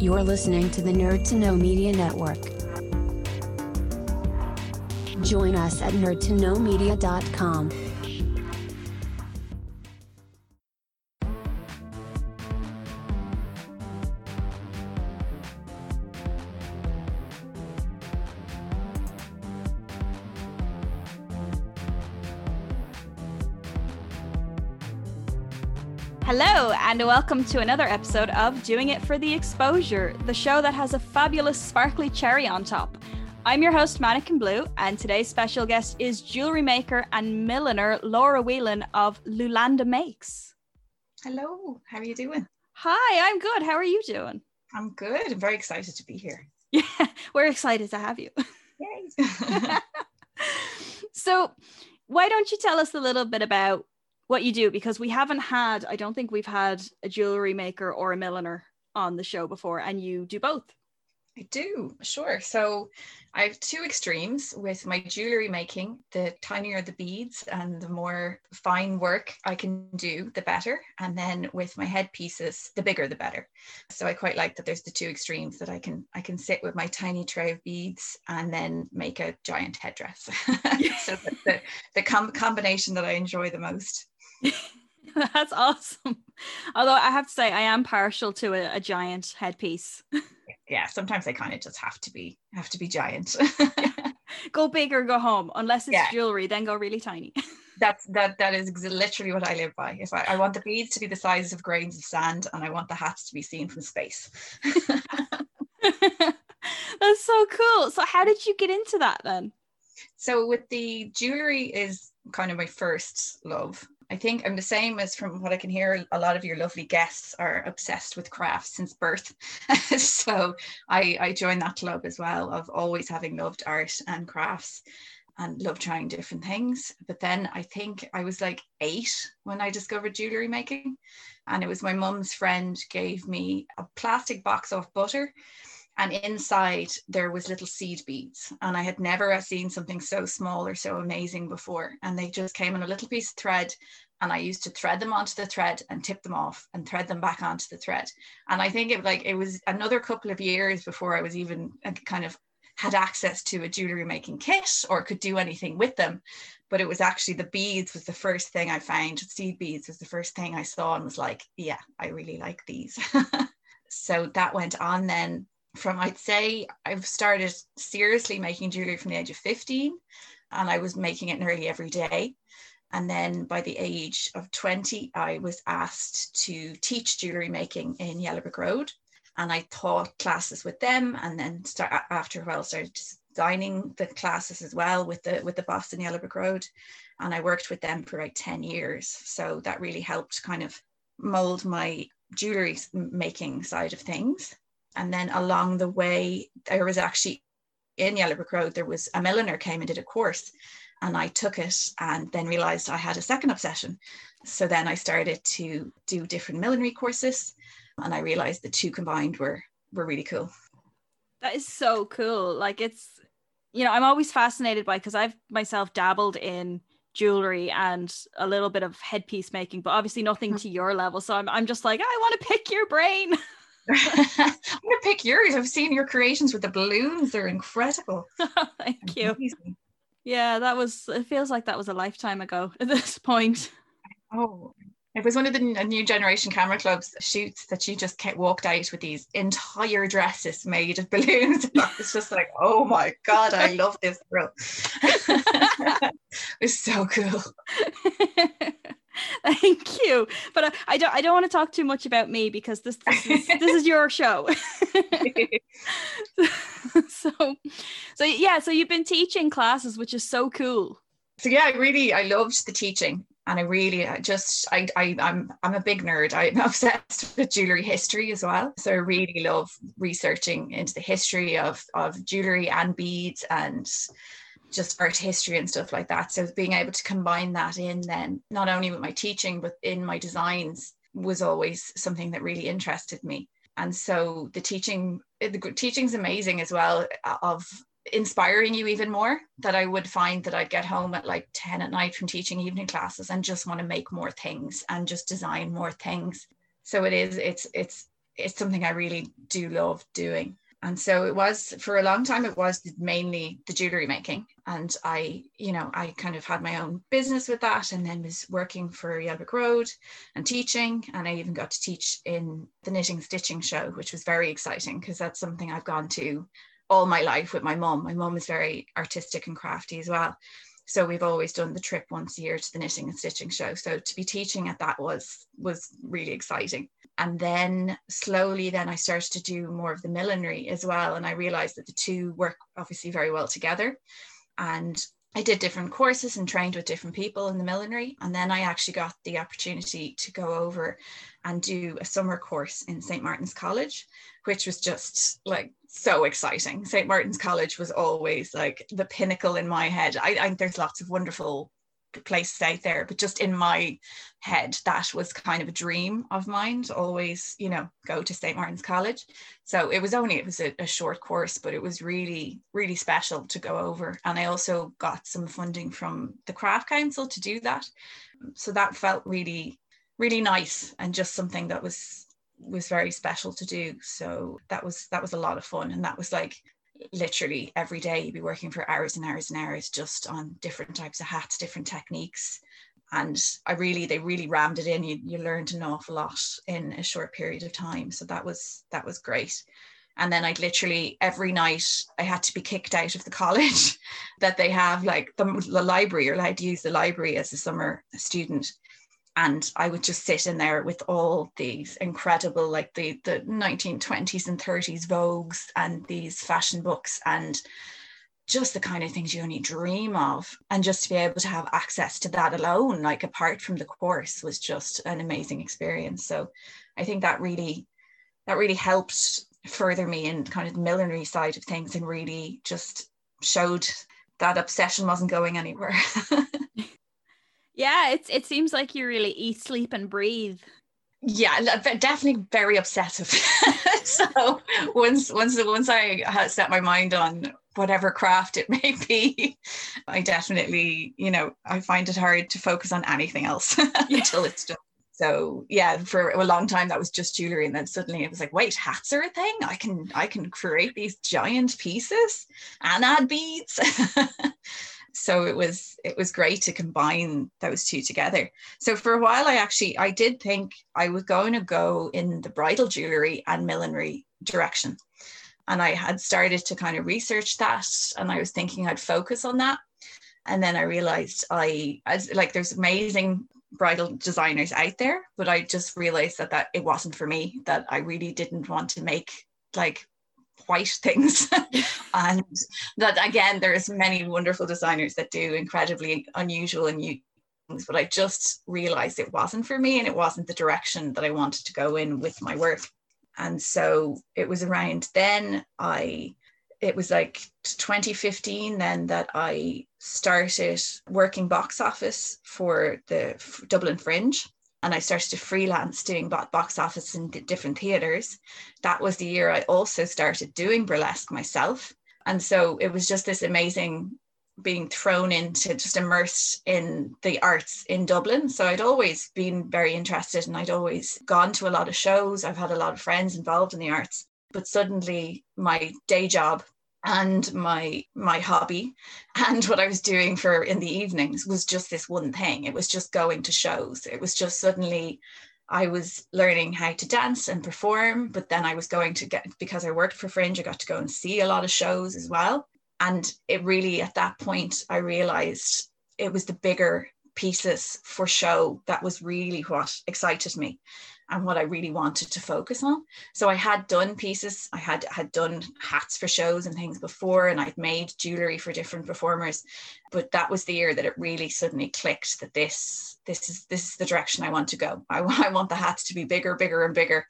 You're listening to the Nerd to Know Media Network. Join us at nerdtoknowmedia.com. and welcome to another episode of Doing It for the Exposure, the show that has a fabulous sparkly cherry on top. I'm your host, Mannequin Blue, and today's special guest is jewelry maker and milliner Laura Whelan of Lulanda Makes. Hello, how are you doing? Hi, I'm good. How are you doing? I'm good. I'm very excited to be here. Yeah, we're excited to have you. Yay. So, why don't you tell us a little bit about what you do? Because we haven't had, I don't think we've had a jewelry maker or a milliner on the show before, and you do both. I do, sure. So I have two extremes with my jewelry making. The tinier the beads and the more fine work I can do, the better. And then with my headpieces, the bigger the better. So I quite like that there's the two extremes that I can I can sit with my tiny tray of beads and then make a giant headdress. so the, the com- combination that I enjoy the most. That's awesome. Although I have to say, I am partial to a, a giant headpiece. Yeah, sometimes they kind of just have to be have to be giant. go big or go home. Unless it's Yeah. jewelry, then go really tiny. that's that that is literally what I live by. If I, I want the beads to be the size of grains of sand and I want the hats to be seen from space. That's so cool. So, how did you get into that then? so with the jewelry is kind of my first love. I think I'm the same as from what I can hear. A lot of your lovely guests are obsessed with crafts since birth. so I, I joined that club as well of always having loved art and crafts and love trying different things. But then I think I was like eight when I discovered jewelry making. And it was my mum's friend gave me a plastic box of butter and inside there was little seed beads and i had never seen something so small or so amazing before and they just came in a little piece of thread and i used to thread them onto the thread and tip them off and thread them back onto the thread. And i think it like it was another couple of years before i was even kind of had access to a jewelry making kit or could do anything with them. But it was actually the beads was the first thing i found. Seed beads was the first thing i saw and was like yeah i really like these. So that went on then from I'd say I've started seriously making jewelry from the age of 15 and I was making it nearly every day. And then by the age of 20, I was asked to teach jewelry making in Yellow Brick Road. And I taught classes with them and then start, after a while started designing the classes as well with the with the boss in Yellow Brick Road. And I worked with them for about 10 years. So that really helped kind of mold my jewelry making side of things. And then along the way, there was actually in Yellow Brick Road, there was a milliner came and did a course. And I took it and then realized I had a second obsession. So then I started to do different millinery courses. And I realized the two combined were were really cool. That is so cool. Like, it's, you know, I'm always fascinated by because I've myself dabbled in jewelry and a little bit of headpiece making, but obviously nothing mm-hmm. to your level. So I'm, I'm just like, I want to pick your brain. I'm gonna pick yours. I've seen your creations with the balloons. They're incredible. Thank you. Yeah, that was, it feels like that was a lifetime ago at this point. Oh, it was one of the new generation camera clubs shoots that she just kept walked out with these entire dresses made of balloons. It's just like, oh my god, I love this girl. it was so cool. Thank you. But I, I don't I don't want to talk too much about me because this this is this is your show. so so yeah, so you've been teaching classes, which is so cool. So yeah, I really I loved the teaching. And I really I just I, I I'm I'm a big nerd. I'm obsessed with jewelry history as well. So I really love researching into the history of of jewelry and beads and just art history and stuff like that. So being able to combine that in then not only with my teaching but in my designs was always something that really interested me. And so the teaching the teaching's amazing as well uh, of inspiring you even more that I would find that I'd get home at like 10 at night from teaching evening classes and just want to make more things and just design more things. So it is it's it's it's something I really do love doing. And so it was for a long time, it was mainly the jewelry making. And I, you know, I kind of had my own business with that and then was working for Yellow Brick Road and teaching. And I even got to teach in the knitting stitching show, which was very exciting because that's something I've gone to all my life with my mom. My mom is very artistic and crafty as well. So we've always done the trip once a year to the knitting and stitching show. So to be teaching at that was was really exciting and then slowly then i started to do more of the millinery as well and i realized that the two work obviously very well together and i did different courses and trained with different people in the millinery. And then i actually got the opportunity to go over and do a summer course in st martin's college which was just like so exciting. St martin's college was always like the pinnacle in my head. I, there's lots of wonderful places out there but just in my head that was kind of a dream of mine to always you know go to st martin's college. So it was only it was a, a, short course but it was really really special to go over. And i also got some funding from the craft council to do that. So that felt really really nice and just something that was was very special to do. So that was that was a lot of fun. And that was like literally every day you'd be working for hours and hours and hours just on different types of hats, different techniques. And I really, they really rammed it in. You, you learned an awful lot in a short period of time. So that was that was great. And then I'd literally every night I had to be kicked out of the college that they have, like the, the library. You're allowed to use the library as a summer student and I would just sit in there with all these incredible, like the the 1920s and 30s Vogues and these fashion books and just the kind of things you only dream of. And just to be able to have access to that alone, like apart from the course, was just an amazing experience. So I think that really that really helped further me in kind of the millinery side of things and really just showed that obsession wasn't going anywhere. Yeah, it's it seems like you really eat, sleep, and breathe. Yeah, uh, definitely very obsessive. so once once once I set my mind on whatever craft it may be, I definitely you know I find it hard to focus on anything else until it's done. So yeah, for a long time that was just jewelry, and then suddenly it was like, wait, hats are a thing. I can I can create these giant pieces and add beads so it was it was great to combine those two together. So for a while i actually i did think i was going to go in the bridal jewelry and millinery direction. And i had started to kind of research that and i was thinking i'd focus on that. And then i realized i as like there's amazing bridal designers out there but i just realized that that it wasn't for me that i really didn't want to make like white things. And that again there's many wonderful designers that do incredibly unusual and new things but i just realized it wasn't for me and it wasn't the direction that i wanted to go in with my work. And so it was around then i it was like 2015 then that i started working box office for the dublin fringe and I started to freelance doing box office in different theaters. That was the year I also started doing burlesque myself. And so it was just this amazing being thrown into just immersed in the arts in Dublin. So I'd always been very interested and I'd always gone to a lot of shows. I've had a lot of friends involved in the arts. But suddenly my day job and my my hobby and what i was doing for in the evenings was just this one thing. It was just going to shows. It was just suddenly i was learning how to dance and perform but then i was going to get because i worked for fringe i got to go and see a lot of shows as well. And it really at that point i realized it was the bigger pieces for show that was really what excited me and what I really wanted to focus on. So I had done pieces, I had had done hats for shows and things before, and I'd made jewelry for different performers. But that was the year that it really suddenly clicked that this this is this is the direction I want to go. I, I want the hats to be bigger, bigger, and bigger,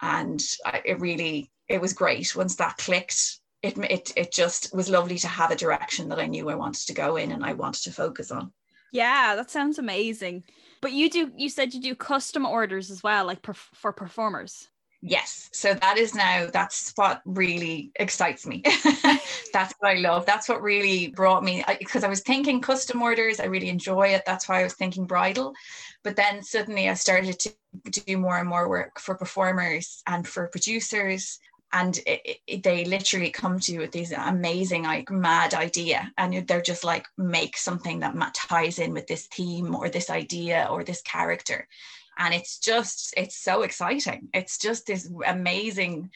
and I, it really it was great once that clicked. It, it it just was lovely to have a direction that I knew I wanted to go in and I wanted to focus on. Yeah, that sounds amazing. But you do you said you do custom orders as well like for performers. Yes. So that is now, that's what really excites me. that's what I love. That's what really brought me, because I, I was thinking custom orders. I really enjoy it. That's why I was thinking bridal. But then suddenly I started to do more and more work for performers and for producers and it, it, they literally come to you with these amazing like mad idea and they're just like make something that ties in with this theme or this idea or this character. And it's just it's so exciting. It's just this amazing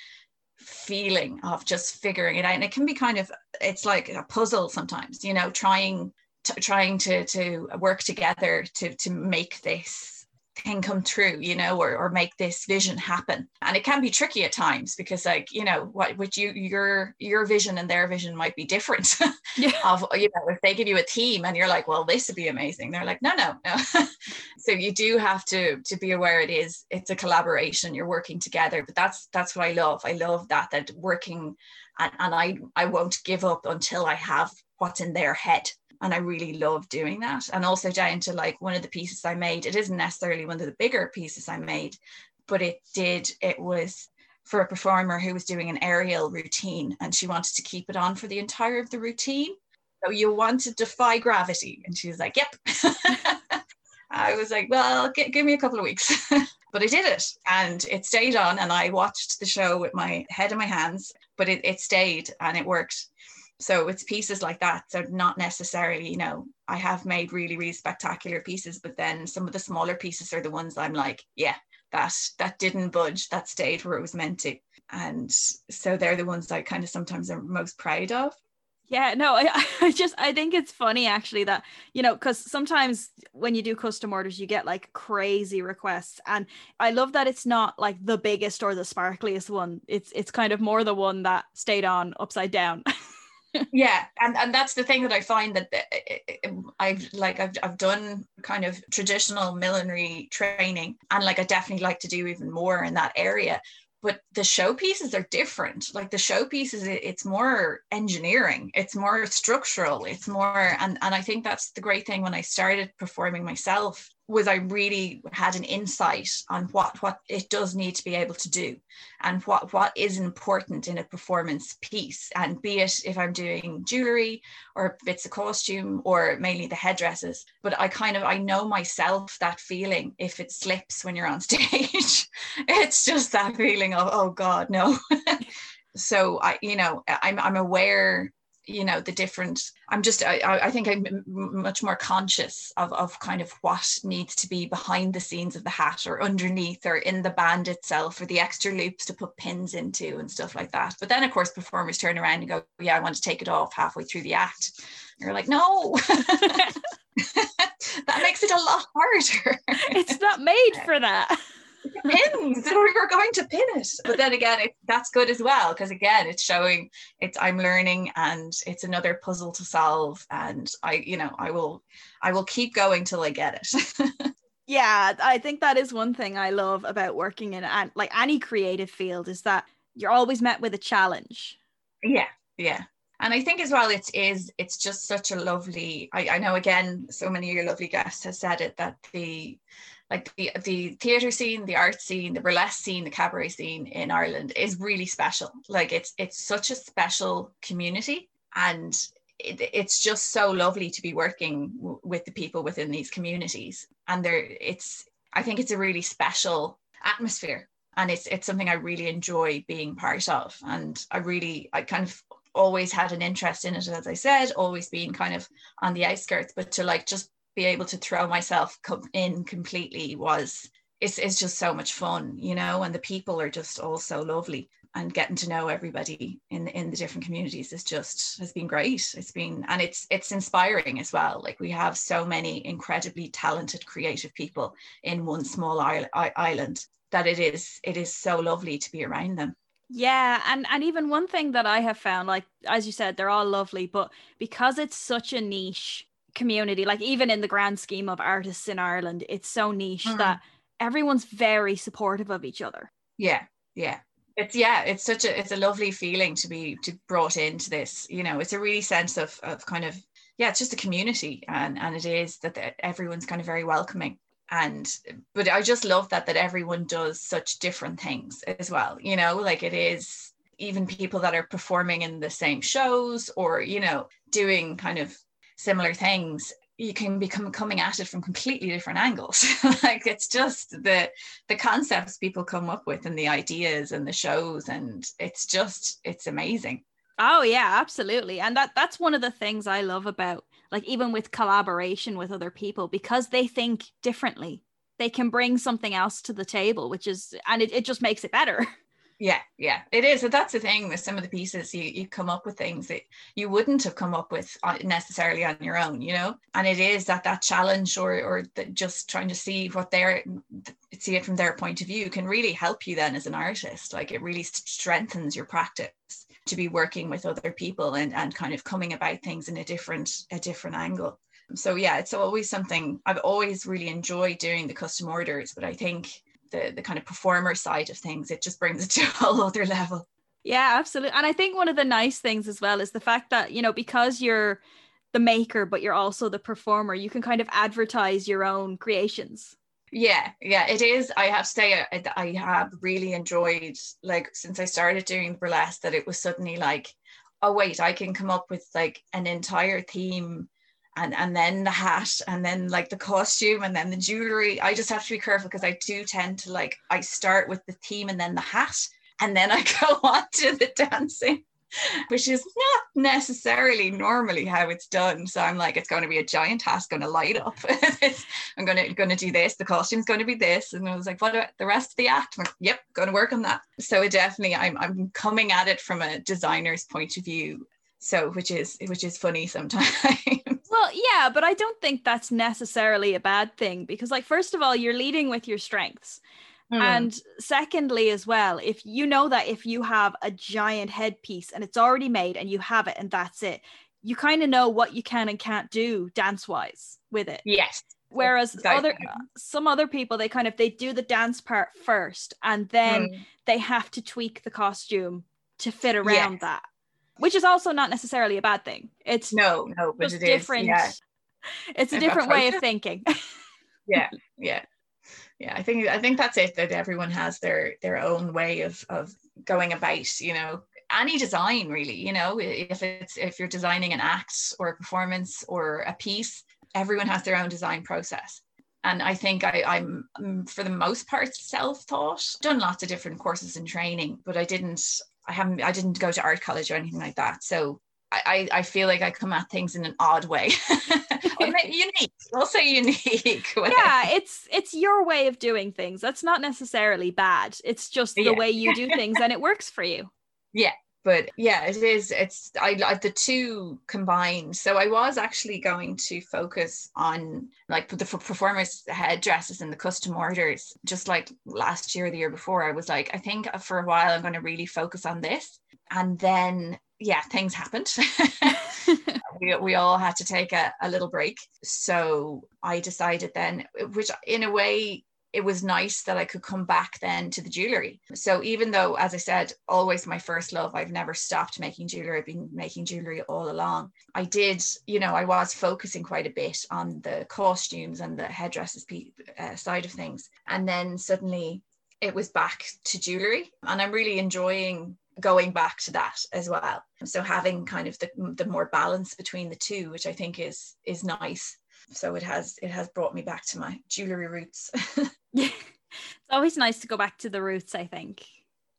feeling of just figuring it out. And it can be kind of it's like a puzzle sometimes you know trying to, trying to to work together to to make this can come true you know or, or make this vision happen. And it can be tricky at times because like you know what would you your your vision and their vision might be different yeah. of you know if they give you a theme and you're like well this would be amazing. They're like no no no. So you do have to to be aware it is it's a collaboration. You're working together. But that's that's what i love. I love that that working and, and i i won't give up until i have what's in their head and I really love doing that. And also down to like one of the pieces I made, it isn't necessarily one of the bigger pieces I made, but it did, it was for a performer who was doing an aerial routine and she wanted to keep it on for the entire of the routine. So you want to defy gravity. And she was like, yep. I was like, well, g- give me a couple of weeks. but I did it and it stayed on. And I watched the show with my head in my hands, but it, it stayed and it worked so it's pieces like that so not necessarily you know. I have made really really spectacular pieces but then some of the smaller pieces are the ones i'm like yeah that that didn't budge that stayed where it was meant to. And so they're the ones i kind of sometimes am most proud of. Yeah no I, I just i think it's funny actually that you know because sometimes when you do custom orders you get like crazy requests. And i love that it's not like the biggest or the sparkliest one. It's it's kind of more the one that stayed on upside down yeah and and that's the thing that i find that eh, eh, eh, mm, i've like I've, I've done kind of traditional millinery training and like i definitely like to do even more in that area but the showpieces are different. Like the showpieces it's more engineering it's more structural it's more and and i think that's the great thing when i started performing myself was I really had an insight on what what it does need to be able to do and what what is important in a performance piece. And be it if I'm doing jewelry or if it's a costume or mainly the headdresses but I kind of I know myself that feeling if it slips when you're on stage. It's just that feeling of oh god no. So I you know I'm I'm aware you know the different i'm just i, I think i'm much more conscious of, of kind of what needs to be behind the scenes of the hat or underneath or in the band itself or the extra loops to put pins into and stuff like that. But then of course performers turn around and go yeah i want to take it off halfway through the act. You're like no. That makes it a lot harder. It's not made for that pins. Or you're going to pin it but then again it, that's good as well because again it's showing it's i'm learning and it's another puzzle to solve and i you know i will i will keep going till i get it. Yeah i think that is one thing i love about working in and like any creative field is that you're always met with a challenge. Yeah yeah. And I think as well, it is it's just such a lovely. I, I know again, so many of your lovely guests have said it that the like the the theater scene, the art scene, the burlesque scene, the cabaret scene in Ireland is really special. Like it's it's such a special community, and it, it's just so lovely to be working w- with the people within these communities. And there, it's I think it's a really special atmosphere, and it's it's something I really enjoy being part of. And I really I kind of always had an interest in it, as I said, always being kind of on the outskirts, but to like just be able to throw myself in completely was it's, it's just so much fun you know and the people are just all so lovely. And getting to know everybody in in the different communities is just has been great. It's been and it's it's inspiring as well. Like we have so many incredibly talented creative people in one small island that it is it is so lovely to be around them. Yeah, and and even one thing that I have found, like as you said, they're all lovely, but because it's such a niche community like even in the grand scheme of artists in Ireland it's so niche mm. that everyone's very supportive of each other. Yeah yeah. It's yeah it's such a it's a lovely feeling to be to brought into this you know it's a really sense of of kind of yeah it's just a community and and it is that everyone's kind of very welcoming. And but i just love that that everyone does such different things as well you know like it is even people that are performing in the same shows or you know doing kind of similar things you can become coming at it from completely different angles. Like it's just the the concepts people come up with and the ideas and the shows and it's just it's amazing. Oh yeah absolutely. And that that's one of the things i love about like even with collaboration with other people because they think differently. They can bring something else to the table which is and it, it just makes it better yeah yeah it is that's the thing with some of the pieces you, you come up with things that you wouldn't have come up with necessarily on your own you know? And it is that that challenge or or just trying to see what they're see it from their point of view can really help you then as an artist. Like it really strengthens your practice to be working with other people and and kind of coming about things in a different a different angle. So yeah it's always something i've always really enjoyed doing the custom orders but i think the the kind of performer side of things it just brings it to a whole other level. Yeah absolutely and i think one of the nice things as well is the fact that you know because you're the maker but you're also the performer you can kind of advertise your own creations. Yeah yeah it is. I have to say I, I have really enjoyed like since i started doing burlesque that it was suddenly like oh wait i can come up with like an entire theme and and then the hat and then like the costume and then the jewelry. I just have to be careful because i do tend to like i start with the theme and then the hat and then i go on to the dancing which is not necessarily normally how it's done. So i'm like it's going to be a giant hat going to light up. I'm going to going to do this. The costume's going to be this. And i was like what about the rest of the act? Like, yep going to work on that. So definitely i'm i'm coming at it from a designer's point of view so which is which is funny sometimes well yeah but i don't think that's necessarily a bad thing because like first of all you're leading with your strengths mm. and secondly as well if you know that if you have a giant headpiece and it's already made and you have it and that's it you kind of know what you can and can't do dance wise with it yes whereas exactly. other some other people they kind of they do the dance part first and then mm. they have to tweak the costume to fit around yes. that which is also not necessarily a bad thing. It's no, no, but it different. Is, yeah. It's a different way of thinking. yeah, yeah, yeah. I think I think that's it. That everyone has their their own way of of going about. You know, any design really. You know, if it's if you're designing an act or a performance or a piece, everyone has their own design process and I think I, I'm mm, for the most part self-taught. Done lots of different courses and training, but I didn't I haven't I didn't go to art college or anything like that. So I, I feel like I come at things in an odd way. unique. I'll say unique. Way. Yeah, it's it's your way of doing things. That's not necessarily bad. It's just the yeah. way you do things and it works for you. Yeah, but yeah it is it's I, I the two combined. So i was actually going to focus on like the performers headdresses and the custom orders just like last year the year before. I was like i think for a while i'm going to really focus on this. And then yeah things happened. We, we all had to take a, a little break. So i decided then which in a way it was nice that I could come back then to the jewelry. So even though, as I said, always my first love, I've never stopped making jewelry. I've been making jewelry all along. I did, you know, I was focusing quite a bit on the costumes and the headdresses uh, side of things. And then suddenly it was back to jewelry. And I'm really enjoying going back to that as well. So having kind of the, the more balance between the two, which I think is is nice so it has it has brought me back to my jewelry roots. Yeah. It's always nice to go back to the roots i think.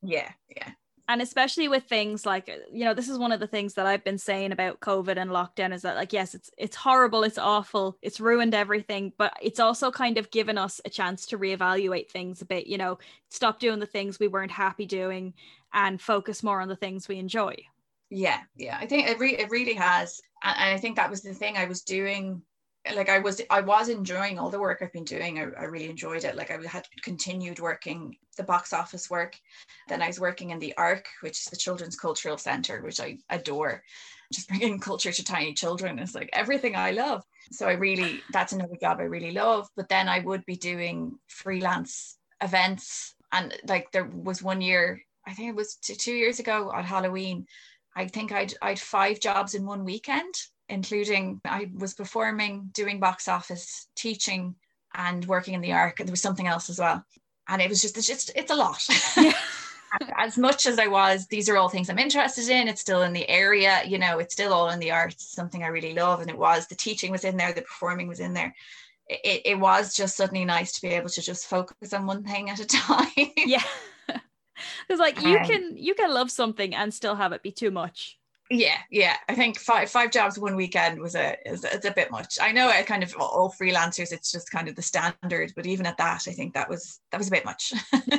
Yeah yeah. And especially with things like you know this is one of the things that i've been saying about covid and lockdown is that like yes it's it's horrible it's awful it's ruined everything but it's also kind of given us a chance to reevaluate things a bit you know stop doing the things we weren't happy doing and focus more on the things we enjoy. Yeah yeah. I think it, re- it really has. And i think that was the thing i was doing like I was I was enjoying all the work I've been doing. I, I, really enjoyed it. Like I had continued working the box office work. Then I was working in the Ark, which is the Children's Cultural Center, which I adore. Just bringing culture to tiny children is like everything I love. So I really that's another job I really love. But then I would be doing freelance events, and like there was one year, I think it was two years ago on Halloween. I think I'd I'd five jobs in one weekend including I was performing, doing box office, teaching, and working in the Ark. And there was something else as well. And it was just, it's just, it's a lot. Yeah. as much as I was, these are all things I'm interested in. It's still in the area, you know, it's still all in the arts, something I really love. And it was the teaching was in there, the performing was in there. It, it was just suddenly nice to be able to just focus on one thing at a time. yeah. Because like you Um, can you can love something and still have it be too much. Yeah, yeah. I think five five jobs one weekend was a is it's a bit much. I know I kind of all freelancers, it's just kind of the standard, but even at that, I think that was that was a bit much.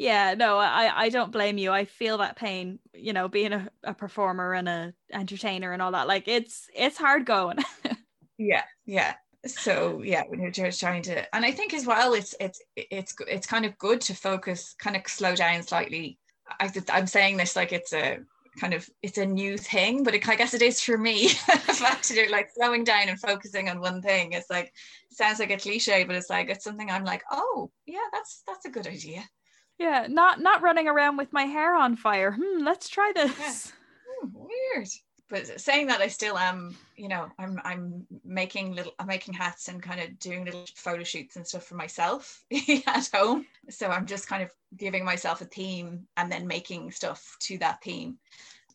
Yeah, no, I I don't blame you. I feel that pain, you know, being a, a performer and a entertainer and all that. Like it's it's hard going. yeah, yeah. So yeah, when you're just trying to, and I think as well, it's it's it's it's kind of good to focus, kind of slow down slightly. I I'm saying this like it's a kind of it's a new thing, but it, I guess it is for me. the fact that you're like slowing down and focusing on one thing. It's like sounds like a cliche, but it's like it's something I'm like, oh yeah, that's that's a good idea. yeah, not not running around with my hair on fire. Hmm, let's try this. Hmm, weird. But saying that, I still am. You know, I'm I'm making little, I'm making hats and kind of doing little photo shoots and stuff for myself at home. So I'm just kind of giving myself a theme and then making stuff to that theme.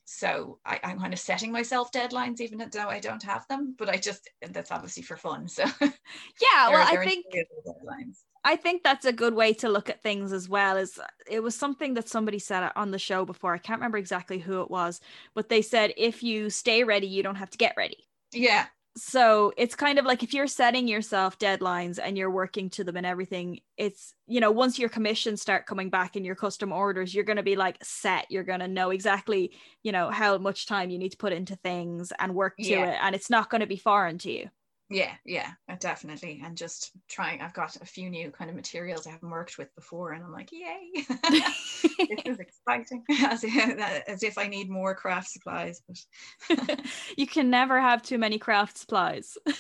So I, I'm kind of setting myself deadlines, even though I don't have them. But I just that's obviously for fun. So Yeah, well, they're- I think deadlines. I think that's a good way to look at things as well. Is uh, it was something that somebody said uh, on the show before. I can't remember exactly who it was, but they said if you stay ready, you don't have to get ready. Yeah, So it's kind of like if you're setting yourself deadlines and you're working to them and everything, it's you know once your commissions start coming back and your custom orders, you're going to be like set. You're going to know exactly you know how much time you need to put into things and work to Yeah. it, and it's not going to be foreign to you. Yeah, yeah, uh, definitely. And just trying, I've got a few new kind of materials I haven't worked with before, and I'm like, yay, this is exciting. As if, as if I need more craft supplies. But you can never have too many craft supplies. uh,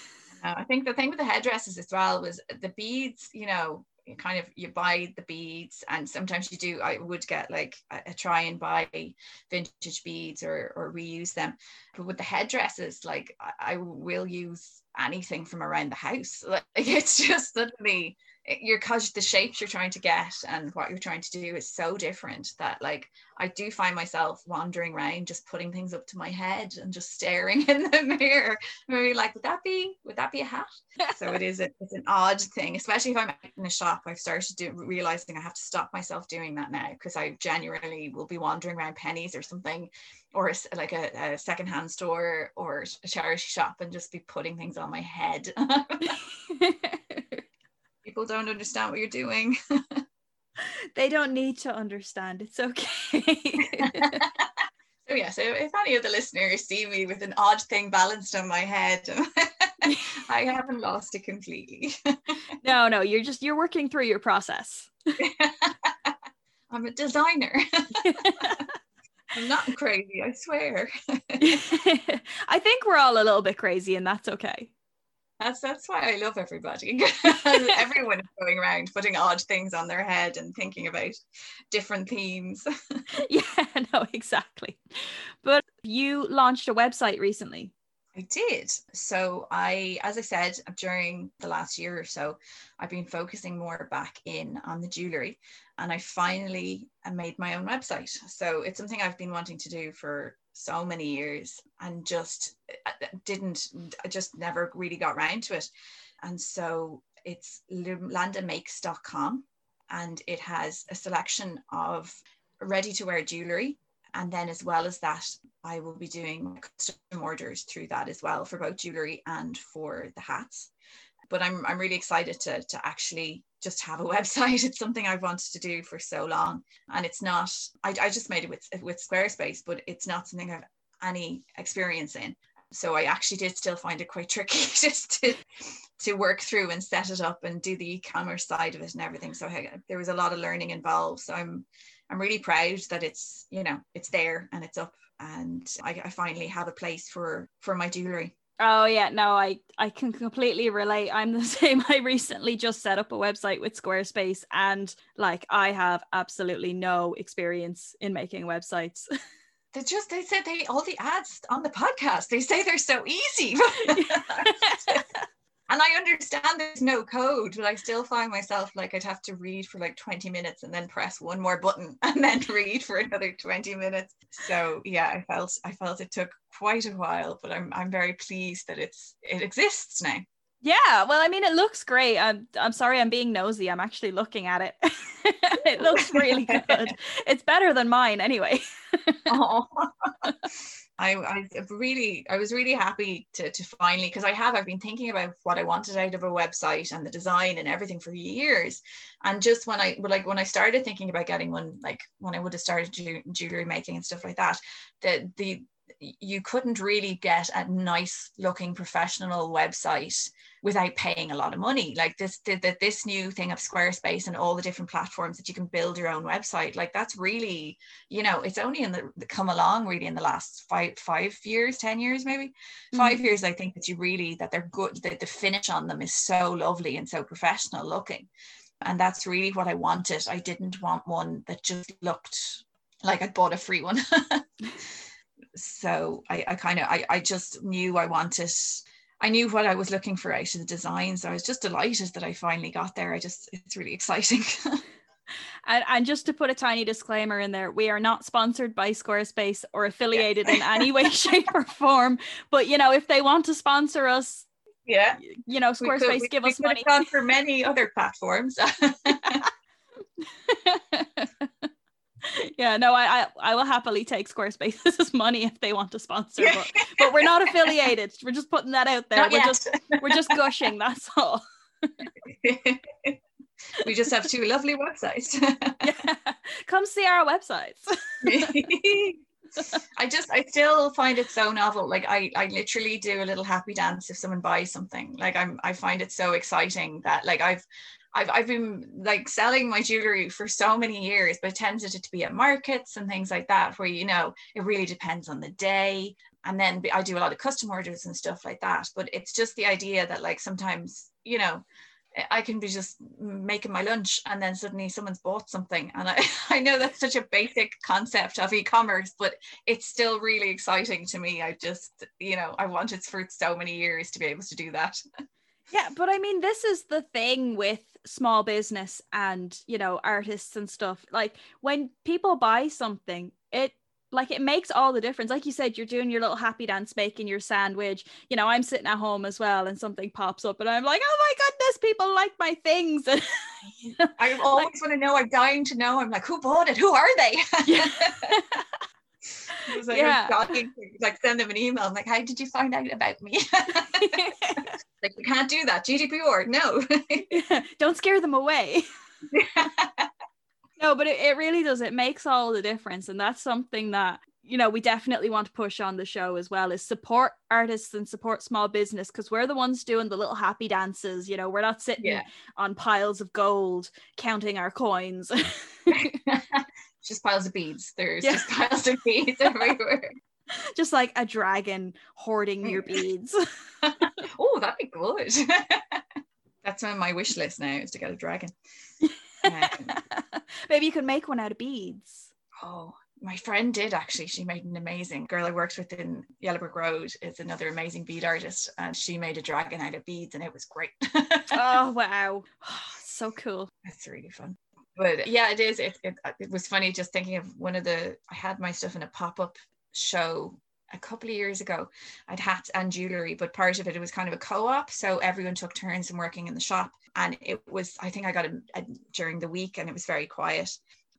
I think the thing with the headdresses as well was the beads, you know, kind of you buy the beads and sometimes you do i would get like a, a try and buy vintage beads or or reuse them. But with the headdresses like I, I will use anything from around the house. Like it's just suddenly you're because the shapes you're trying to get and what you're trying to do is so different that like I do find myself wandering around just putting things up to my head and just staring in the mirror. Maybe like would that be would that be a hat? So it is a, it's an odd thing especially if I'm in a shop. I've started do, realizing I have to stop myself doing that now because I genuinely will be wandering around Penneys or something or a like a, a secondhand store or a charity shop and just be putting things on my head people don't understand what you're doing they don't need to understand. It's okay. so yeah so if any of the listeners see me with an odd thing balanced on my head I haven't lost it completely no, no, you're just you're working through your process. I'm a designer I'm not crazy I swear I think we're all a little bit crazy and that's okay. That's that's why I love everybody. Everyone is going around putting odd things on their head and thinking about different themes. yeah, no, exactly. But you launched a website recently. I did. So I, as I said, during the last year or so, I've been focusing more back in on the jewelry, and I finally made my own website. So it's something I've been wanting to do for so many years, and just uh, didn't, I just never really got around to it. And so it's landamakes.com, and it has a selection of ready-to-wear jewelry and then as well as that i will be doing custom orders through that as well for both jewelry and for the hats but i'm, I'm really excited to, to actually just have a website. It's something i've wanted to do for so long and it's not i, I just made it with, with squarespace but it's not something i've any experience in. So i actually did still find it quite tricky just to to work through and set it up and do the e-commerce side of it and everything. So hey, there was a lot of learning involved. So i'm I'm really proud that it's you know it's there and it's up and I, I finally have a place for for my jewelry. Oh yeah, no, I I can completely relate. I'm the same. I recently just set up a website with Squarespace and like I have absolutely no experience in making websites. They just they said they all the ads on the podcast they say they're so easy. And I understand there's no code, but I still find myself like I'd have to read for like 20 minutes and then press one more button and then read for another 20 minutes. So yeah, I felt I felt it took quite a while, but I'm I'm very pleased that it's it exists now. Yeah, well, I mean, it looks great. I'm, I'm sorry, I'm being nosy. I'm actually looking at it. it looks really good. It's better than mine, anyway. oh. I, I really I was really happy to, to finally because I have I've been thinking about what I wanted out of a website and the design and everything for years. And just when I like when I started thinking about getting one like when I would have started jewelry making and stuff like that the the you couldn't really get a nice looking professional website without paying a lot of money. Like this the, the, this new thing of squarespace and all the different platforms that you can build your own website like that's really you know it's only in the, come along really in the last five five years ten years maybe. Mm-hmm. five years i think that you really that they're good that the finish on them is so lovely and so professional looking. And that's really what i wanted. I didn't want one that just looked like i'd bought a free one so i, I kind of I, I just knew i wanted I knew what I was looking for out of the design. So I was just delighted that I finally got there. I just, it's really exciting. and, and just to put a tiny disclaimer in there, we are not sponsored by Squarespace or affiliated yeah. in any way, shape, or form. But you know, if they want to sponsor us, yeah, you know, Squarespace we could, we, give we us money. Gone for many other platforms. yeah, no, I, I, I will happily take Squarespace's money if they want to sponsor, but, but we're not affiliated. We're just putting that out there. Not we're yet. just we're just gushing. That's all. we just have two lovely websites. yeah. Come see our websites. I just I still find it so novel. Like I I literally do a little happy dance if someone buys something. Like I'm I find it so exciting that like I've I've, I've been like selling my jewelry for so many years, but it tended to be at markets and things like that, where you know it really depends on the day. And then I do a lot of custom orders and stuff like that. But it's just the idea that like sometimes, you know, I can be just making my lunch and then suddenly someone's bought something. And I, I know that's such a basic concept of e-commerce, but it's still really exciting to me. I just, you know, I wanted for so many years to be able to do that. Yeah, but I mean, this is the thing with small business and, you know, artists and stuff. Like when people buy something, it like it makes all the difference. Like you said, you're doing your little happy dance, making your sandwich. You know, I'm sitting at home as well, and something pops up, and I'm like, oh my goodness, people like my things. you know, I always like, want to know. I'm dying to know. I'm like, who bought it? Who are they? Yeah. like, yeah. Like send them an email. I'm like, how did you find out about me? like you can't do that. GDPR, no. yeah. Don't scare them away. no, but it, it really does. It makes all the difference. And that's something that you know we definitely want to push on the show as well is support artists and support small business because we're the ones doing the little happy dances you know we're not sitting yeah. on piles of gold counting our coins just piles of beads. There's yeah. just piles of beads everywhere. Just like a dragon hoarding your beads. oh, that'd be good. That's on my wish list now is to get a dragon. Um, Maybe you could make one out of beads. Oh, my friend did actually. She made an amazing girl I worked with in Yellow Brick Road is another amazing bead artist, and she made a dragon out of beads, and it was great. oh wow, oh, so cool. That's really fun but yeah, it is. It, it, it was funny just thinking of one of the. I had my stuff in a pop up show a couple of years ago. I'd hats and jewelry, but part of it, it was kind of a co op. So everyone took turns in working in the shop. And it was, I think I got it during the week and it was very quiet.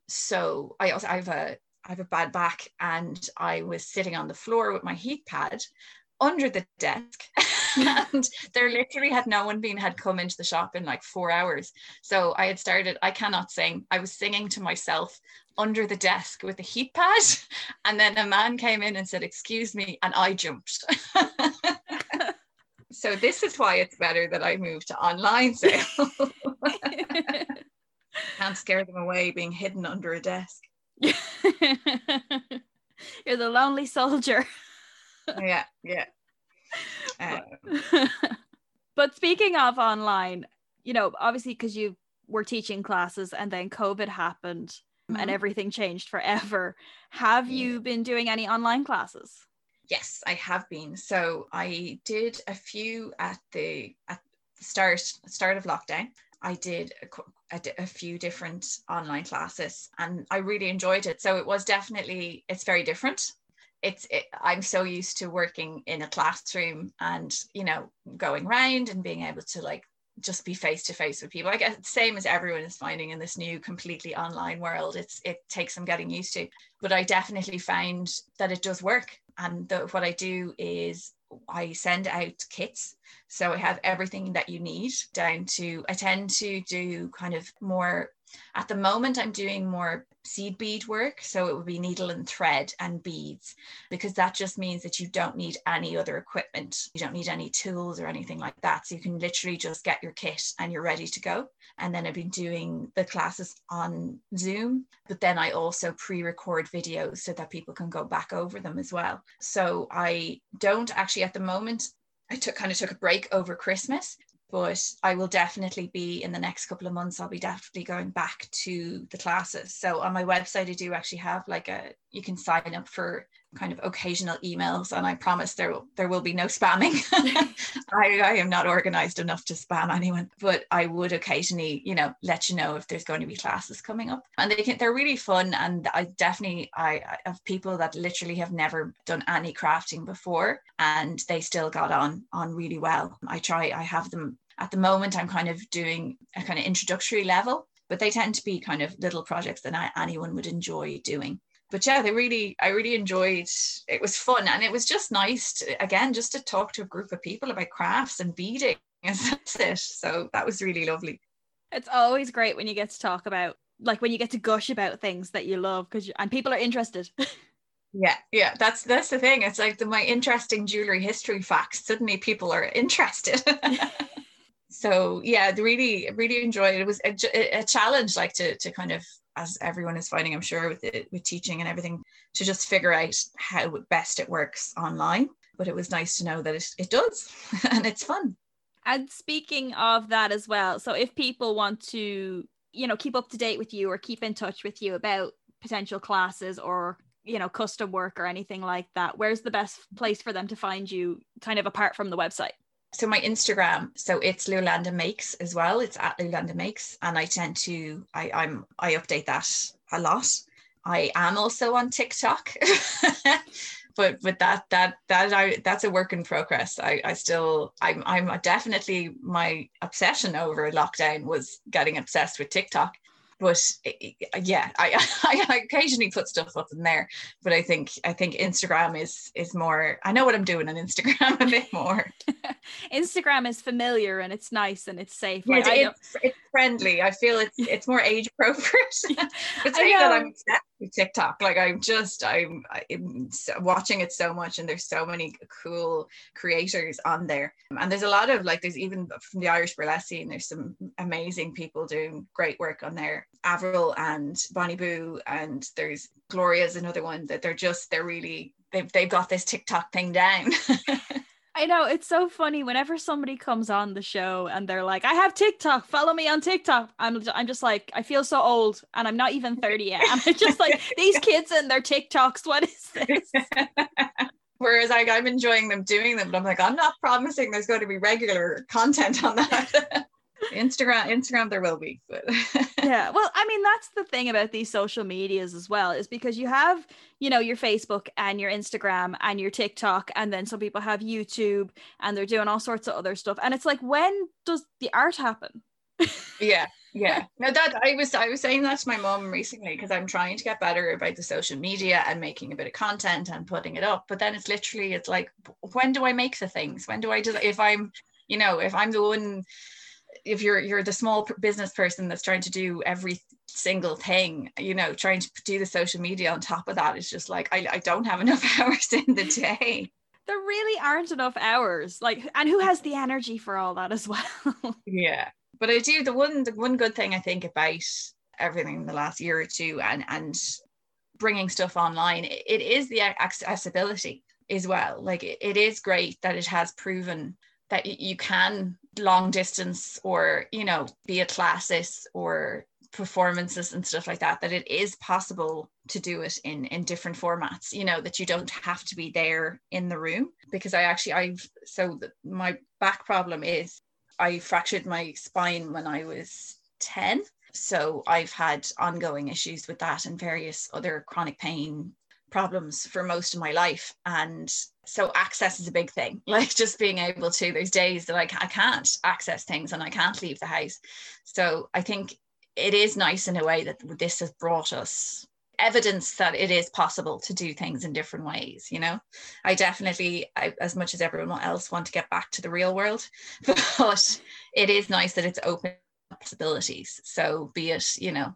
So I also, I have a, I have a bad back and I was sitting on the floor with my heat pad under the desk and there literally had no one been had come into the shop in like four hours. So i had started i cannot sing. I was singing to myself under the desk with a heat pad. And then a man came in and said excuse me and i jumped. So this is why it's better that i move to online sale can't scare them away being hidden under a desk. You're the lonely soldier. Yeah, yeah. Um. but speaking of online, you know, obviously because you were teaching classes and then COVID happened mm-hmm. and everything changed forever. Have yeah. you been doing any online classes? Yes, I have been. So I did a few at the at start start of lockdown. I did a, a, a, few different online classes and I really enjoyed it. So it was definitely it's very different. It's it, I'm so used to working in a classroom and you know going around and being able to like just be face to face with people. I guess same as everyone is finding in this new completely online world. It's it takes some getting used to, but I definitely found that it does work. And the, what I do is I send out kits. So I have everything that you need down to, I tend to do kind of more, at the moment, I'm doing more seed bead work. So it would be needle and thread and beads, because that just means that you don't need any other equipment. You don't need any tools or anything like that. So you can literally just get your kit and you're ready to go. And then I've been doing the classes on Zoom, but then I also pre record videos so that people can go back over them as well. So I don't actually at the moment. I took kind of took a break over Christmas but I will definitely be in the next couple of months. I'll be definitely going back to the classes. So on my website, I do actually have like a you can sign up for kind of occasional emails, and I promise there will there will be no spamming. I, I am not organized enough to spam anyone, but I would occasionally, you know, let you know if there's going to be classes coming up, and they can they're really fun. And I definitely I, I have people that literally have never done any crafting before, and they still got on on really well. I try I have them at the moment. I'm kind of doing a kind of introductory level but they tend to be kind of little projects that anyone would enjoy doing but yeah they really i really enjoyed it was fun. And it was just nice to, again just to talk to a group of people about crafts and beading and that's it. So that was really lovely. It's always great when you get to talk about like when you get to gush about things that you love because and people are interested. Yeah yeah that's that's the thing. It's like the my interesting jewelry history facts suddenly people are interested. So yeah really really enjoyed it. it was a, a challenge like to to kind of as everyone is finding, I'm sure, with it, with teaching and everything, to just figure out how best it works online. But it was nice to know that it, it does and it's fun. And speaking of that as well, so if people want to, you know, keep up to date with you or keep in touch with you about potential classes or you know custom work or anything like that where's the best place for them to find you kind of apart from the website so my Instagram, so it's Lulanda Makes as well. It's at Lulanda Makes, and I tend to I I'm I update that a lot. I am also on TikTok, but but that that that I that's a work in progress. I I still I'm I'm definitely my obsession over lockdown was getting obsessed with TikTok but yeah I, I occasionally put stuff up in there but i think i think instagram is is more i know what i'm doing on instagram a bit more. Instagram is familiar and it's nice and it's safe. Yeah, like, it's, it's, friendly. I feel it's it's more age appropriate. But saying that i'm tiktok. Like i'm just i'm, I'm watching it so much and there's so many cool creators on there. And there's a lot of like there's even from the irish burlesque scene there's some amazing people doing great work on there. Avril and Bonnie Boo, and there's Gloria's another one that they're just they're really they've they've got this TikTok thing down. I know it's so funny whenever somebody comes on the show and they're like, "I have TikTok, follow me on TikTok." I'm I'm just like, I feel so old, and I'm not even thirty yet. I'm just like these kids and their TikToks. What is this? Whereas like I'm enjoying them doing them, but I'm like, I'm not promising there's going to be regular content on that. Instagram, Instagram, there will be, but yeah. Well, I mean, that's the thing about these social medias as well, is because you have, you know, your Facebook and your Instagram and your TikTok, and then some people have YouTube and they're doing all sorts of other stuff. And it's like, when does the art happen? yeah, yeah. No, that I was I was saying that to my mom recently because I'm trying to get better about the social media and making a bit of content and putting it up. But then it's literally it's like, when do I make the things? When do I do? If I'm, you know, if I'm the one if you're you're the small business person that's trying to do every single thing you know trying to do the social media on top of that is just like I, I don't have enough hours in the day. There really aren't enough hours. Like and who has the energy for all that as well? Yeah. But i do the one the one good thing i think about everything in the last year or two and and bringing stuff online it is the accessibility as well. Like it, it is great that it has proven that you can long distance or you know be it classes or performances and stuff like that that it is possible to do it in in different formats you know that you don't have to be there in the room because i actually i've so the, my back problem is I fractured my spine when I was 10. So I've had ongoing issues with that and various other chronic pain problems for most of my life. And so access is a big thing, like just being able to, there's days that I, I can't access things and I can't leave the house. So I think it is nice in a way that this has brought us evidence that it is possible to do things in different ways you know i definitely I, as much as everyone else want to get back to the real world but it is nice that it's open possibilities so be it you know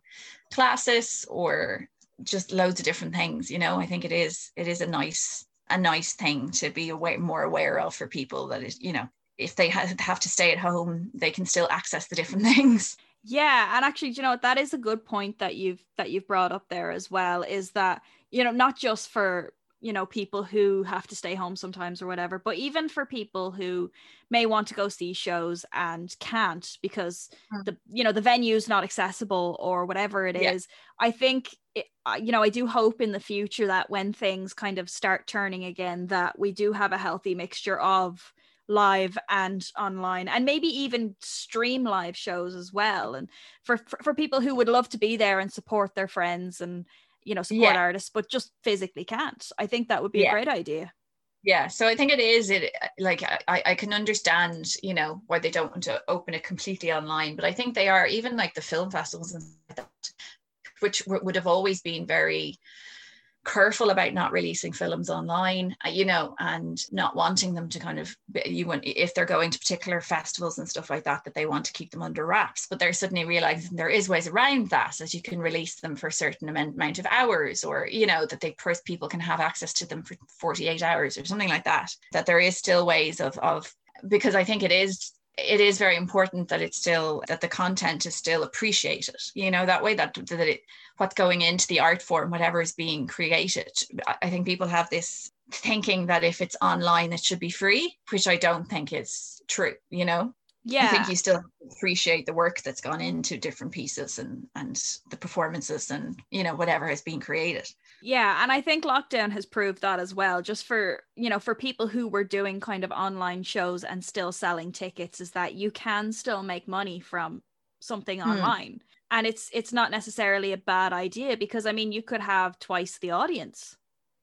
classes or just loads of different things you know i think it is it is a nice a nice thing to be aware more aware of for people that is you know if they have to stay at home they can still access the different things yeah, and actually, you know? That is a good point that you've that you've brought up there as well. Is that you know not just for you know people who have to stay home sometimes or whatever, but even for people who may want to go see shows and can't because mm. the you know the venue's not accessible or whatever it yeah. is. I think it, you know I do hope in the future that when things kind of start turning again, that we do have a healthy mixture of live and online and maybe even stream live shows as well and for for, for people who would love to be there and support their friends and you know support yeah. artists but just physically can't i think that would be yeah. a great idea yeah so i think it is it like I, I can understand you know why they don't want to open it completely online but i think they are even like the film festivals and that, which would have always been very careful about not releasing films online uh, you know and not wanting them to kind of you want if they're going to particular festivals and stuff like that that they want to keep them under wraps. But they're suddenly realizing there is ways around that that you can release them for a certain amount of hours or you know that they people can have access to them for 48 hours or something like that that there is still ways of of because i think it is it is very important that it's still that the content is still appreciated you know that way that that it what's going into the art form whatever is being created. I think people have this thinking that if it's online it should be free which i don't think is true you know? Yeah i think you still appreciate the work that's gone into different pieces and and the performances and you know whatever has been created yeah and i think lockdown has proved that as well just for you know for people who were doing kind of online shows and still selling tickets is that you can still make money from something hmm. online and it's it's not necessarily a bad idea because i mean you could have twice the audience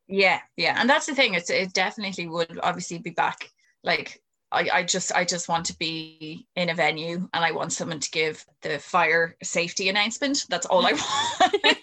yeah yeah and that's the thing it's it definitely would obviously be back like I, I just I just want to be in a venue and I want someone to give the fire safety announcement. That's all I want.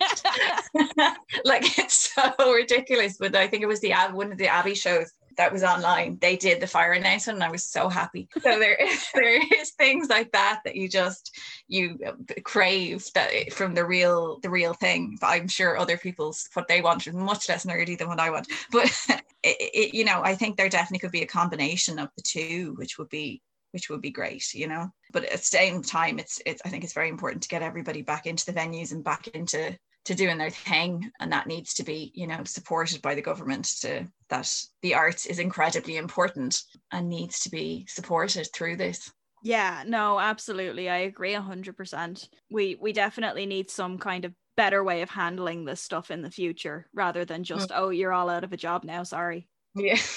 like it's so ridiculous. But I think it was the one of the Abbey shows that was online, they did the fire announcement, and I was so happy. So there, there is things like that that you just you crave that from the real the real thing. But I'm sure other people's what they want is much less nerdy than what I want. But it, it, you know, I think there definitely could be a combination of the two, which would be which would be great, you know. But at the same time, it's it's I think it's very important to get everybody back into the venues and back into to doing their thing and that needs to be you know supported by the government to that the arts is incredibly important and needs to be supported through this. Yeah no absolutely. I agree 100% we we definitely need some kind of better way of handling this stuff in the future rather than just mm. oh you're all out of a job now sorry. Yeah.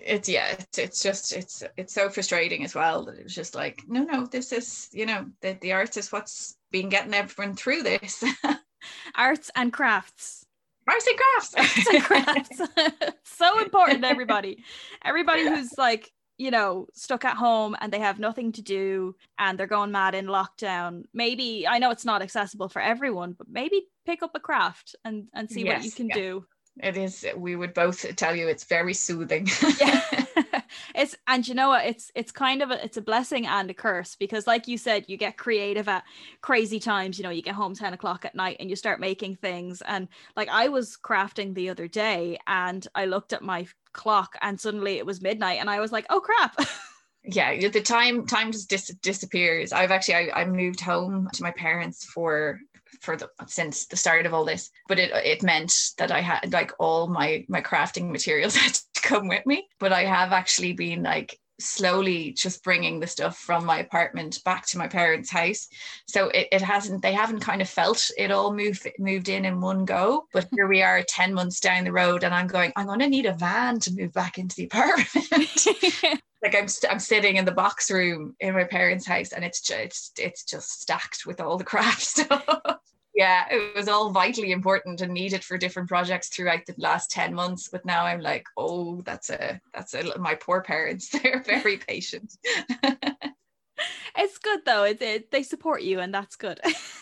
It's yeah it's, it's just it's it's so frustrating as well that it was just like no no this is you know the, the arts is what's been getting everyone through this arts and crafts. Arts and crafts. Arts and crafts. So important everybody. Everybody yeah. who's like you know stuck at home and they have nothing to do and they're going mad in lockdown. Maybe i know it's not accessible for everyone but maybe pick up a craft and and see yes, what you can yeah. do. It is we would both tell you it's very soothing. Yeah it's and you know what? It's it's kind of a it's a blessing and a curse because like you said you get creative at crazy times. You know you get home 10 o'clock at night and you start making things. And like i was crafting the other day and i looked at my clock and suddenly it was midnight and i was like oh crap. Yeah the time time just dis- disappears. I've actually I, I moved home to my parents for for the since the start of all this but it it meant that i had like all my my crafting materials had to come with me but i have actually been like slowly just bringing the stuff from my apartment back to my parents' house. So it, it hasn't, they haven't kind of felt it all moved moved in in one go. But here we are 10 months down the road and I'm going, I'm going to need a van to move back into the apartment. like I'm, st- I'm sitting in the box room in my parents' house and it's just, it's just stacked with all the craft stuff yeah, it was all vitally important and needed for different projects throughout the last 10 months. But now I'm like, oh, that's a that's a my poor parents. They're very patient. it's good though. It, it, they support you and that's good.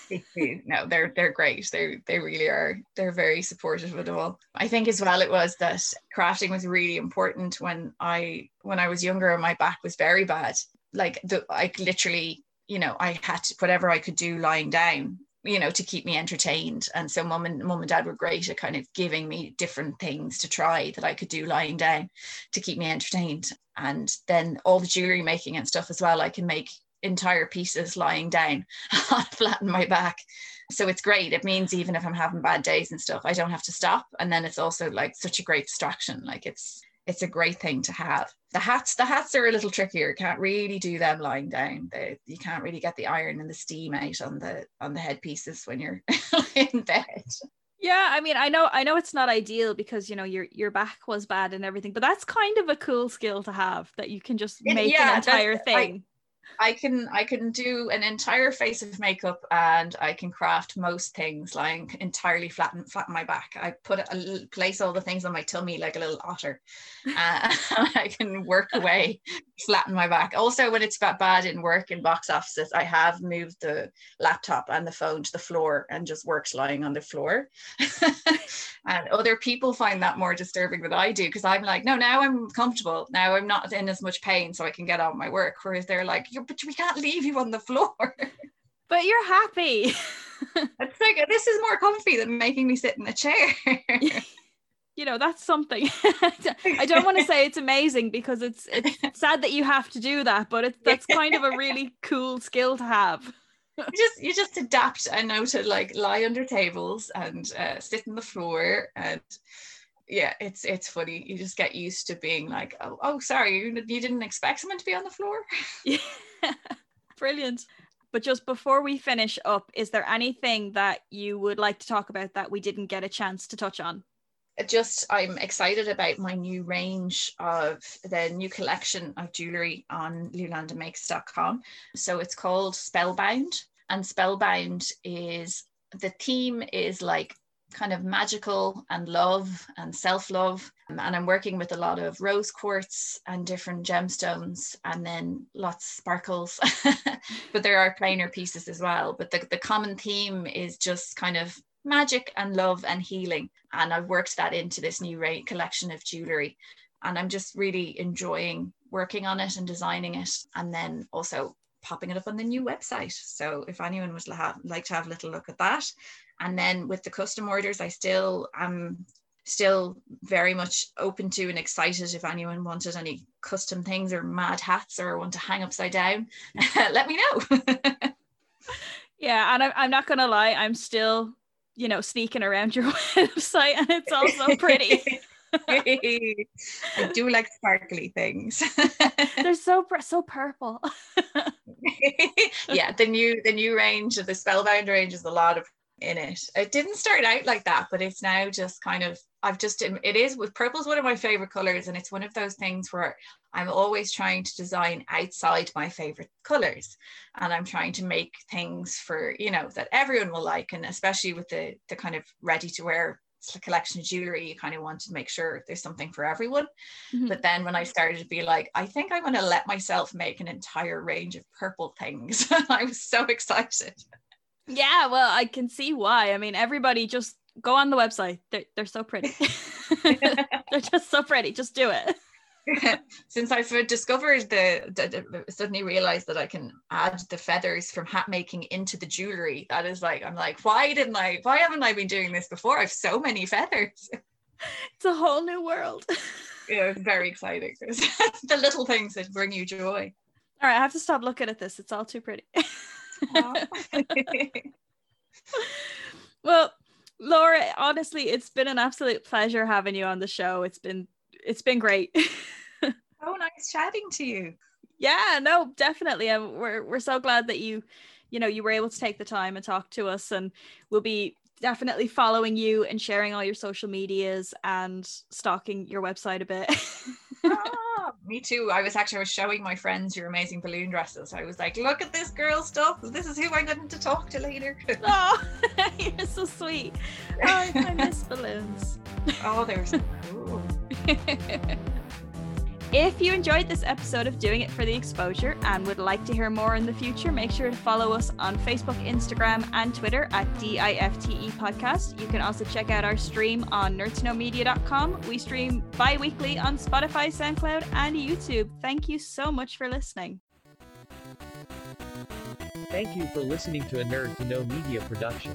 no, they're they're great. They they really are. They're very supportive of it all. I think as well it was that crafting was really important when I when I was younger and my back was very bad. Like the I literally you know, I had to, whatever I could do lying down you know to keep me entertained. And so mom and mom and dad were great at kind of giving me different things to try that I could do lying down to keep me entertained. And then all the jewelry making and stuff as well I can make entire pieces lying down on flatten my back. So it's great. It means even if I'm having bad days and stuff I don't have to stop. And then it's also like such a great distraction. Like it's it's a great thing to have. The hats, the hats are a little trickier. Can't really do them lying down. They, you can't really get the iron and the steam out on the on the headpieces when you're in bed. Yeah, I mean, I know, I know it's not ideal because you know your your back was bad and everything, but that's kind of a cool skill to have that you can just make yeah, an entire thing. I can I can do an entire face of makeup and I can craft most things lying entirely flat flat on my back. I put a, place all the things on my tummy like a little otter. Uh, I can work away, flatten my back. Also, when it's bad in work in box offices, I have moved the laptop and the phone to the floor and just works lying on the floor. and other people find that more disturbing than I do because I'm like, no, now I'm comfortable. Now I'm not in as much pain, so I can get on my work. Whereas they're like, but we can't leave you on the floor. But you're happy. it's like this is more comfy than making me sit in a chair. you know that's something i don't want to say it's amazing because it's it's sad that you have to do that but it's that's kind of a really cool skill to have you just you just adapt and know to like lie under tables and uh, sit on the floor and yeah it's it's funny you just get used to being like oh, oh sorry you, you didn't expect someone to be on the floor? Yeah brilliant. But just before we finish up is there anything that you would like to talk about that we didn't get a chance to touch on? Uh, just I'm excited about my new range of the new collection of jewelry on lulandamakes.com. So it's called Spellbound, and Spellbound is the theme is like kind of magical and love and self love. Um, and I'm working with a lot of rose quartz and different gemstones, and then lots of sparkles. but there are plainer pieces as well. But the, the common theme is just kind of magic and love and healing. And I've worked that into this new collection of jewelry. And I'm just really enjoying working on it and designing it. And then also popping it up on the new website. So if anyone would like to have a little look at that. And then with the custom orders, I still am still very much open to and excited if anyone wanted any custom things or mad hats or want to hang upside down, let me know. yeah, and I'm, I'm not gonna lie, I'm still, you know, sneaking around your website and it's all so pretty. I do like sparkly things. They're so so purple. yeah, the new the new range of the Spellbound range is a lot of in it. It didn't start out like that, but it's now just kind of I've just it is with purple is one of my favorite colors, and it's one of those things where I'm always trying to design outside my favorite colors, and I'm trying to make things for you know that everyone will like, and especially with the the kind of ready to wear collection of jewelry, you kind of want to make sure there's something for everyone. Mm-hmm. But then when I started to be like, I think I'm going to let myself make an entire range of purple things, I was so excited. Yeah, well, I can see why. I mean, everybody just go on the website. They're they're so pretty. they're just so pretty. Just do it. Since I've discovered the, the, the, suddenly realized that I can add the feathers from hat making into the jewelry. That is like I'm like, why didn't I? Why haven't I been doing this before? I've so many feathers. It's a whole new world. yeah, very exciting. the little things that bring you joy. All right, I have to stop looking at this. It's all too pretty. well, Laura, honestly, it's been an absolute pleasure having you on the show. It's been it's been great. so nice chatting to you. Yeah, no, definitely. And we're we're so glad that you, you know, you were able to take the time and talk to us, and we'll be definitely following you and sharing all your social medias and stalking your website a bit. ah, me too. I was actually I was showing my friends your amazing balloon dresses. I was like, look at this girl stuff. This is who I'm going to talk to later. oh, you're so sweet. Oh, I miss balloons. Oh, they were so cool. If you enjoyed this episode of Doing It for the Exposure and would like to hear more in the future, make sure to follow us on Facebook, Instagram, and Twitter at DIFTE Podcast. You can also check out our stream on nerdtoknowmedia.com. We stream bi weekly on Spotify, SoundCloud, and YouTube. Thank you so much for listening. Thank you for listening to a Nerd to Know Media production.